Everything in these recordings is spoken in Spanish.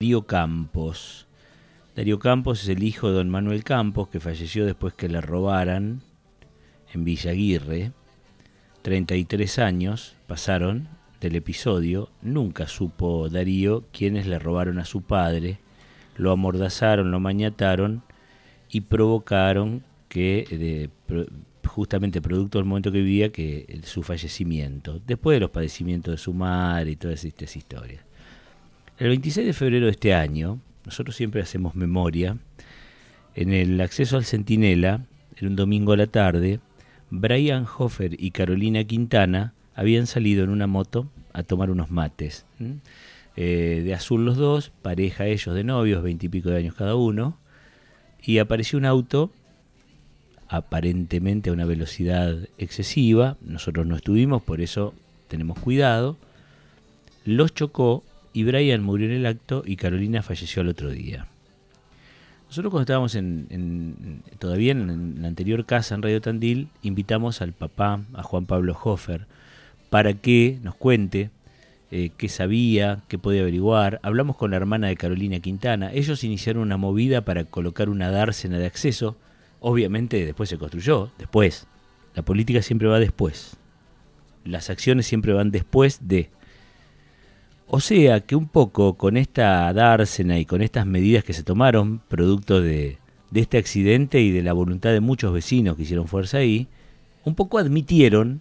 Darío Campos. Darío Campos es el hijo de don Manuel Campos, que falleció después que le robaran en Villaguirre. 33 años pasaron del episodio. Nunca supo Darío quiénes le robaron a su padre. Lo amordazaron, lo mañataron y provocaron que, justamente producto del momento que vivía, que su fallecimiento. Después de los padecimientos de su madre y todas estas historias. El 26 de febrero de este año, nosotros siempre hacemos memoria, en el acceso al Centinela, en un domingo a la tarde, Brian Hofer y Carolina Quintana habían salido en una moto a tomar unos mates. Eh, de azul los dos, pareja ellos de novios, veintipico de años cada uno, y apareció un auto aparentemente a una velocidad excesiva, nosotros no estuvimos, por eso tenemos cuidado, los chocó y Brian murió en el acto y Carolina falleció al otro día. Nosotros cuando estábamos en, todavía en, la anterior casa en Radio Tandil, invitamos al papá, a Juan Pablo Hofer, para que nos cuente eh, qué sabía, qué podía averiguar. Hablamos con la hermana de Carolina Quintana. Ellos iniciaron una movida para colocar una dársena de acceso. Obviamente después se construyó, después. La política siempre va después. Las acciones siempre van después de. O sea que un poco con esta dársena y con estas medidas que se tomaron, producto de, este accidente y de la voluntad de muchos vecinos que hicieron fuerza ahí, un poco admitieron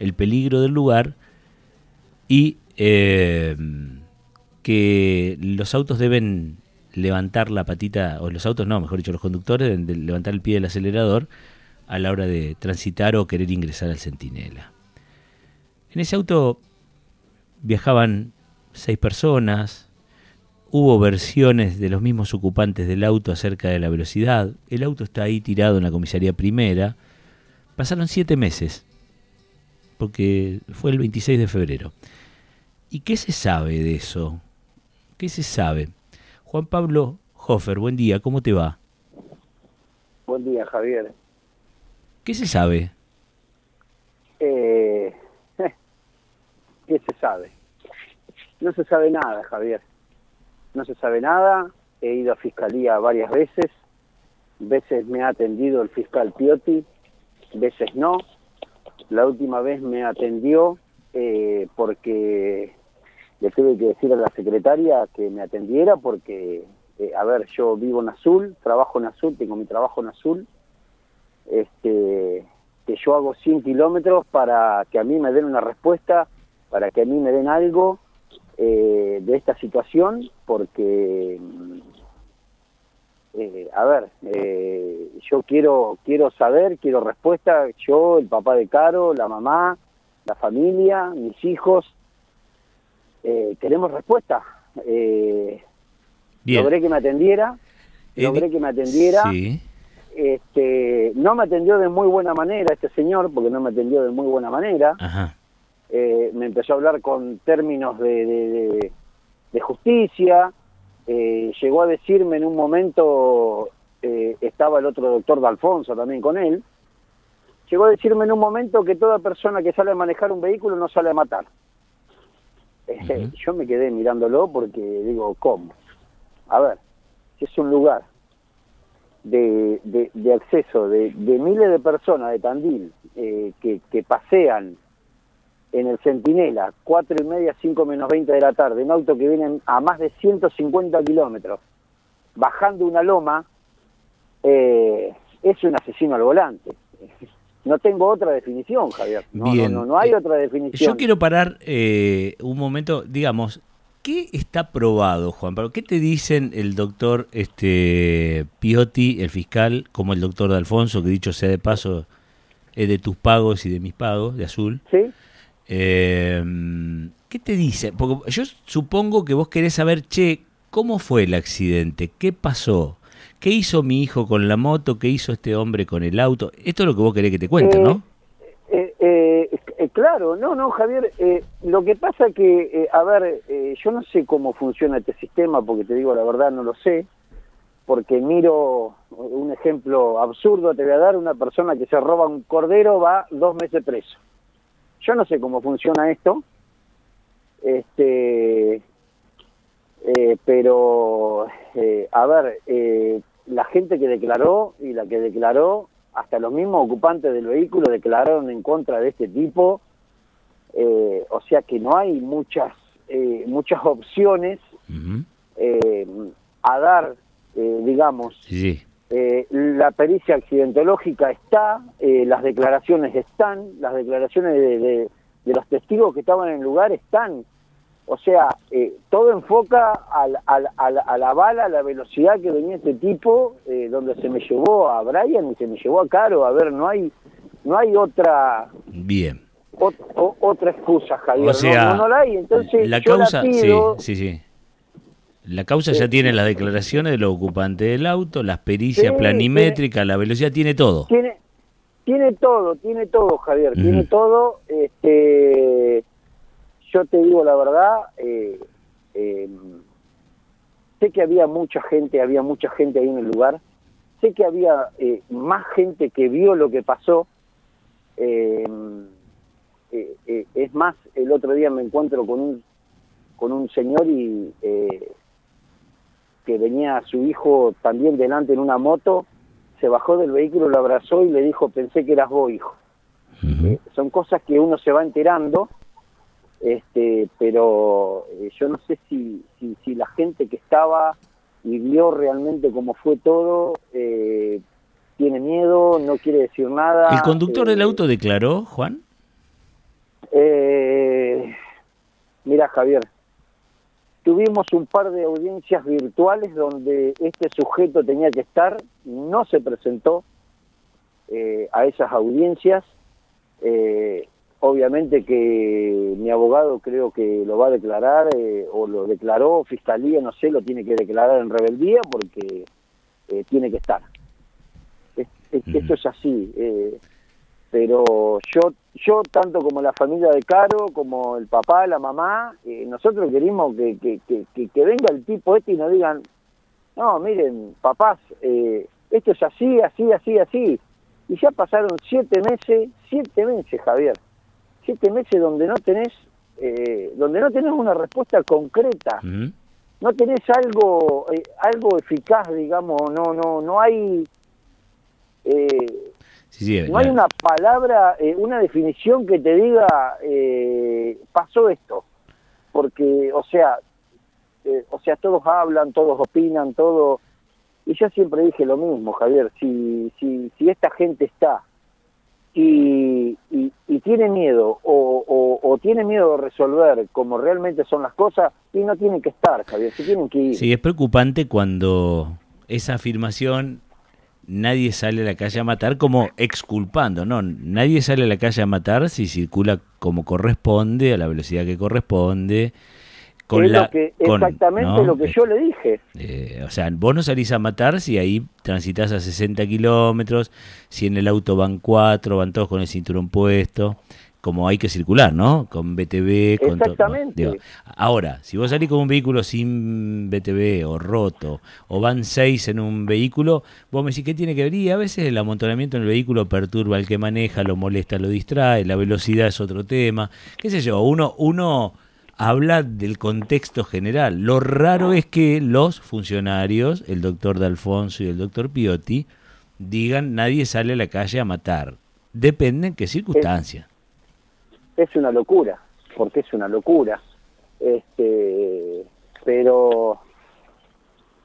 el peligro del lugar y eh, que los autos deben levantar la patita, o los autos no, mejor dicho, los conductores deben levantar el pie del acelerador a la hora de transitar o querer ingresar al centinela. En ese auto viajaban seis personas. Hubo versiones de los mismos ocupantes del auto acerca de la velocidad. El auto está ahí tirado en la comisaría primera. Pasaron siete meses, porque fue el 26 de febrero. ¿Y qué se sabe de eso? ¿Qué se sabe? Juan Pablo Hofer, buen día, ¿cómo te va? Buen día, Javier. ¿Qué se sabe? Eh, ¿Qué se sabe? No se sabe nada, Javier. No se sabe nada. He ido a fiscalía varias veces. Veces me ha atendido el fiscal Piotti, veces no. La última vez me atendió eh, porque le tuve que decir a la secretaria que me atendiera porque, eh, a ver, yo vivo en Azul, trabajo en Azul, tengo mi trabajo en Azul, este, que yo hago 100 kilómetros para que a mí me den una respuesta, para que a mí me den algo eh, de esta situación porque, eh, a ver, eh, yo quiero, quiero saber, quiero respuesta, yo, el papá de Caro, la mamá, la familia, mis hijos, queremos respuesta. Logré que me atendiera, logré que me atendiera. Este, no me atendió de muy buena manera este señor, porque no me atendió de muy buena manera. Ajá eh, me empezó a hablar con términos de, justicia, eh, llegó a decirme en un momento, eh, estaba el otro doctor D'Alfonso también con él, llegó a decirme en un momento que toda persona que sale a manejar un vehículo no sale a matar. Yo me quedé mirándolo porque digo, ¿cómo? A ver, si es un lugar de, de, acceso de, miles de personas de Tandil que, que pasean en el Centinela, 4 y media, 5 menos 20 de la tarde, un auto que viene a más de 150 kilómetros, bajando una loma, eh, es un asesino al volante. No tengo otra definición, Javier. No, no, no, hay eh, otra definición. Yo quiero parar eh, un momento, digamos, ¿qué está probado, Juan Pablo? ¿Qué te dicen el doctor este, Piotti, el fiscal, como el doctor de Alfonso, que dicho sea de paso, es de tus pagos y de mis pagos, de azul? Sí eh, ¿Qué te dice? Porque yo supongo que vos querés saber, che, ¿cómo fue el accidente? ¿Qué pasó? ¿Qué hizo mi hijo con la moto? ¿Qué hizo este hombre con el auto? Esto es lo que vos querés que te cuente, ¿no? Eh, eh, eh, claro, no, no, Javier. lo que pasa que, a ver, yo no sé cómo funciona este sistema, porque te digo la verdad, no lo sé, porque miro un ejemplo absurdo, te voy a dar, una persona que se roba un cordero va dos meses preso yo no sé cómo funciona esto. Este, Eh, pero, eh, a ver, eh, la gente que declaró y la que declaró, hasta los mismos ocupantes del vehículo declararon en contra de este tipo, o sea que no hay muchas, muchas opciones a dar, digamos. Sí. La pericia accidentológica está, las declaraciones están, las declaraciones de, de los testigos que estaban en el lugar están. O sea, eh, todo enfoca al, a la bala, a la velocidad que venía este tipo, eh, donde se me llevó a Brian y se me llevó a Caro. A ver, no hay, no hay otra. Bien. otra excusa, Javier. O sea, no, la hay. Entonces, la causa, sí, sí, sí. La causa ya tiene las declaraciones de los ocupantes del auto, las pericias planimétricas, la velocidad, tiene todo. Tiene, tiene todo, tiene todo, Javier, tiene todo. Este, yo te digo la verdad, eh, em, sé que había mucha gente, había mucha gente ahí en el lugar, sé que había eh, más gente que vio lo que pasó. Em, eh, es más, el otro día me encuentro con un con un señor y que venía su hijo también delante en una moto, se bajó del vehículo, lo abrazó y le dijo, pensé que eras vos, hijo. son cosas que uno se va enterando este, pero eh, yo no sé si, si, la gente que estaba y vio realmente cómo fue todo, eh, tiene miedo, no quiere decir nada. ¿El conductor del eh, auto declaró, Juan? mira, Javier, tuvimos un par de audiencias virtuales donde este sujeto tenía que estar, no se presentó a esas audiencias. Eh, Obviamente que mi abogado creo que lo va a declarar eh, o lo declaró, fiscalía, no sé, lo tiene que declarar en rebeldía porque eh, tiene que estar. Esto es así. Eh, pero yo, yo tanto como la familia de Caro, como el papá, la mamá, nosotros queremos que, que, que, que, venga el tipo este y nos digan, no, miren, papás, esto es así, así, así, así. Y ya pasaron siete meses, siete meses, Javier siete meses donde no tenés eh, donde no tenés una respuesta concreta no tenés algo eh, algo eficaz digamos no no no hay eh, no hay una palabra una definición que te diga pasó esto porque o sea o sea todos hablan todos opinan todo y yo siempre dije lo mismo Javier si si si esta gente está y, y, tiene miedo o, o, tiene miedo de resolver como realmente son las cosas y no tienen que estar, Javier, se tienen que ir. Sí, es preocupante cuando esa afirmación nadie sale a la calle a matar como exculpando, no, nadie sale a la calle a matar si circula como corresponde, a la velocidad que corresponde, exactamente lo que yo le dije. Eh, o sea, vos no salís a matar si ahí transitas a 60 kilómetros, si en el auto van cuatro, van todos con el cinturón puesto, como hay que circular, ¿no? Con BTV, con Exactamente. ahora, si vos salís con un vehículo sin BTV o roto, o van seis en un vehículo, vos me decís, ¿qué tiene que ver? Y a veces el amontonamiento en el vehículo perturba al que maneja, lo molesta, lo distrae, la velocidad es otro tema, qué sé yo, uno... uno habla del contexto general. Lo raro es que los funcionarios, el doctor D'Alfonso y el doctor Piotti, digan nadie sale a la calle a matar. Depende en qué circunstancia. Es, una locura, porque es una locura. Este, pero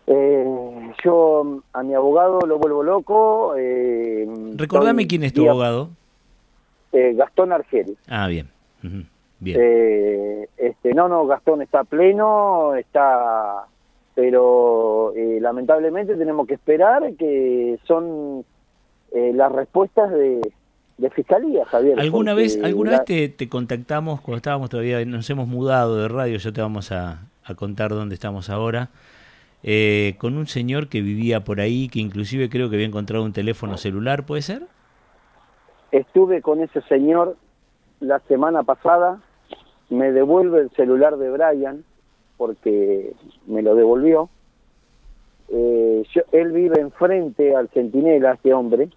eh, yo a mi abogado lo vuelvo loco. Eh, Recordame quién es tu abogado. Eh, Gastón Argel. Ah, bien. Eh, este, no, no, Gastón está pleno, está, pero eh, lamentablemente tenemos que esperar que son eh, las respuestas de, fiscalía, Javier. ¿Alguna vez, alguna vez te, contactamos cuando estábamos todavía, nos hemos mudado de radio, ya te vamos a, contar dónde estamos ahora? con un señor que vivía por ahí, que inclusive creo que había encontrado un teléfono celular, ¿puede ser? Estuve con ese señor la semana pasada me devuelve el celular de Brian porque me lo devolvió. Eh, él vive enfrente al centinela, este hombre,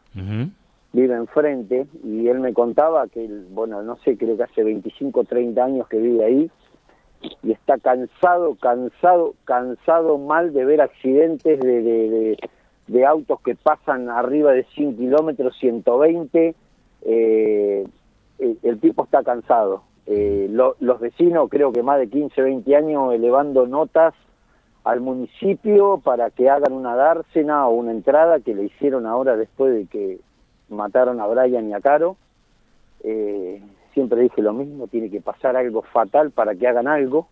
vive enfrente, y él me contaba que, bueno, no sé, creo que hace 25 o 30 años que vive ahí, y está cansado, cansado, cansado mal de ver accidentes de, de, de, autos que pasan arriba de 100 kilómetros, 120. Eh, el, tipo está cansado. Eh, los vecinos, creo que más de 15, 20 años, elevando notas al municipio para que hagan una dársena o una entrada que le hicieron ahora después de que mataron a Brian y a Caro. Eh, siempre dije lo mismo, tiene que pasar algo fatal para que hagan algo.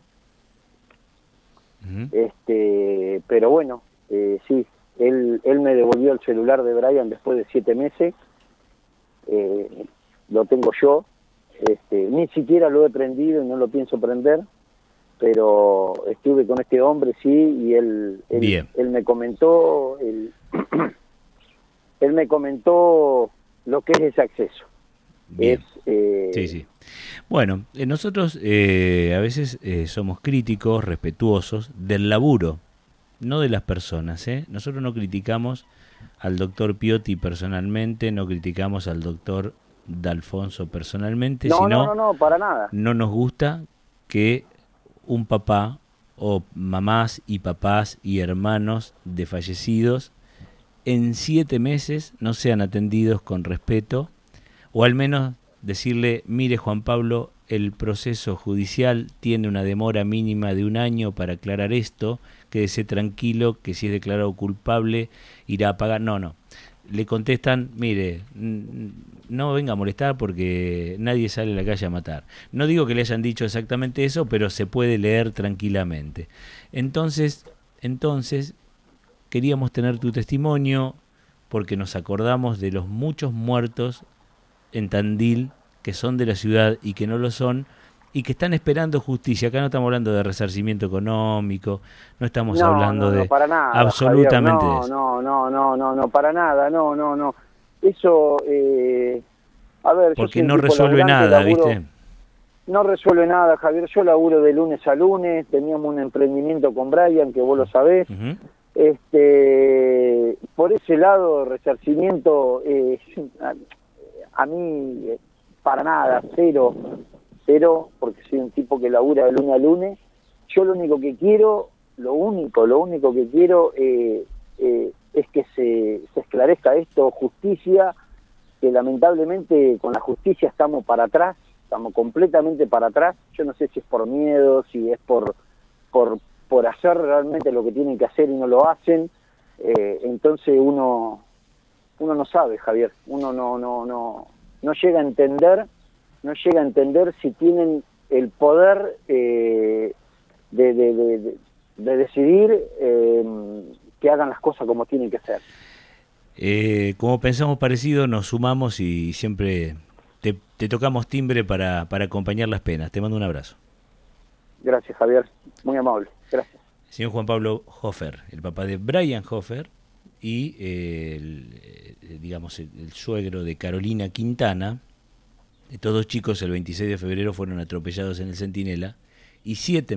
este Pero bueno, eh, sí, él, él me devolvió el celular de Brian después de siete meses. Eh, lo tengo yo. Este, ni siquiera lo he prendido y no lo pienso prender, pero estuve con este hombre, sí, y él, él, él me comentó, él, él me comentó lo que es ese acceso. Es, eh, sí, sí. Bueno, eh, nosotros eh, a veces somos críticos, respetuosos del laburo, no de las personas. Nosotros no criticamos al doctor Piotti personalmente, no criticamos al doctor D'Alfonso personalmente, no, sino no, no, para nada. no nos gusta que un papá o mamás y papás y hermanos de fallecidos en siete meses no sean atendidos con respeto o al menos decirle, mire Juan Pablo, el proceso judicial tiene una demora mínima de un año para aclarar esto, quédese tranquilo que si es declarado culpable irá a pagar. No, no. Le contestan, mire, no venga a molestar porque nadie sale a la calle a matar. No digo que le hayan dicho exactamente eso, pero se puede leer tranquilamente. Entonces, entonces queríamos tener tu testimonio porque nos acordamos de los muchos muertos en Tandil que son de la ciudad y que no lo son y que están esperando justicia. Acá no estamos hablando de resarcimiento económico, no estamos hablando de para nada, absolutamente no, eso. No, no, no, no, no, para nada, no, no, no. Eso, eh, a ver, porque no resuelve nada, ¿viste? No resuelve nada, Javier. Yo laburo de lunes a lunes. Teníamos un emprendimiento con Brian, que vos lo sabés. Este, por ese lado, resarcimiento, eh, a mí eh, para nada, cero, cero, porque soy un tipo que labura de lunes a lunes. Yo lo único que quiero, lo único, lo único que quiero eh, eh, es que se, se esclarezca esto, justicia, que lamentablemente con la justicia estamos para atrás, estamos completamente para atrás. Yo no sé si es por miedo, si es por, por, por hacer realmente lo que tienen que hacer y no lo hacen. entonces uno uno no sabe, Javier, uno no, no, no, no llega a entender, no llega a entender si tienen el poder eh, de, de, decidir eh, que hagan las cosas como tienen que ser. Eh, como pensamos parecido, nos sumamos y siempre te, te tocamos timbre para, para acompañar las penas. Te mando un abrazo. Gracias, Javier. Muy amable. Gracias. Señor Juan Pablo Hofer, el papá de Brian Hofer, y el, eh, digamos el, suegro de Carolina Quintana, todos chicos el 26 de febrero fueron atropellados en el Centinela y siete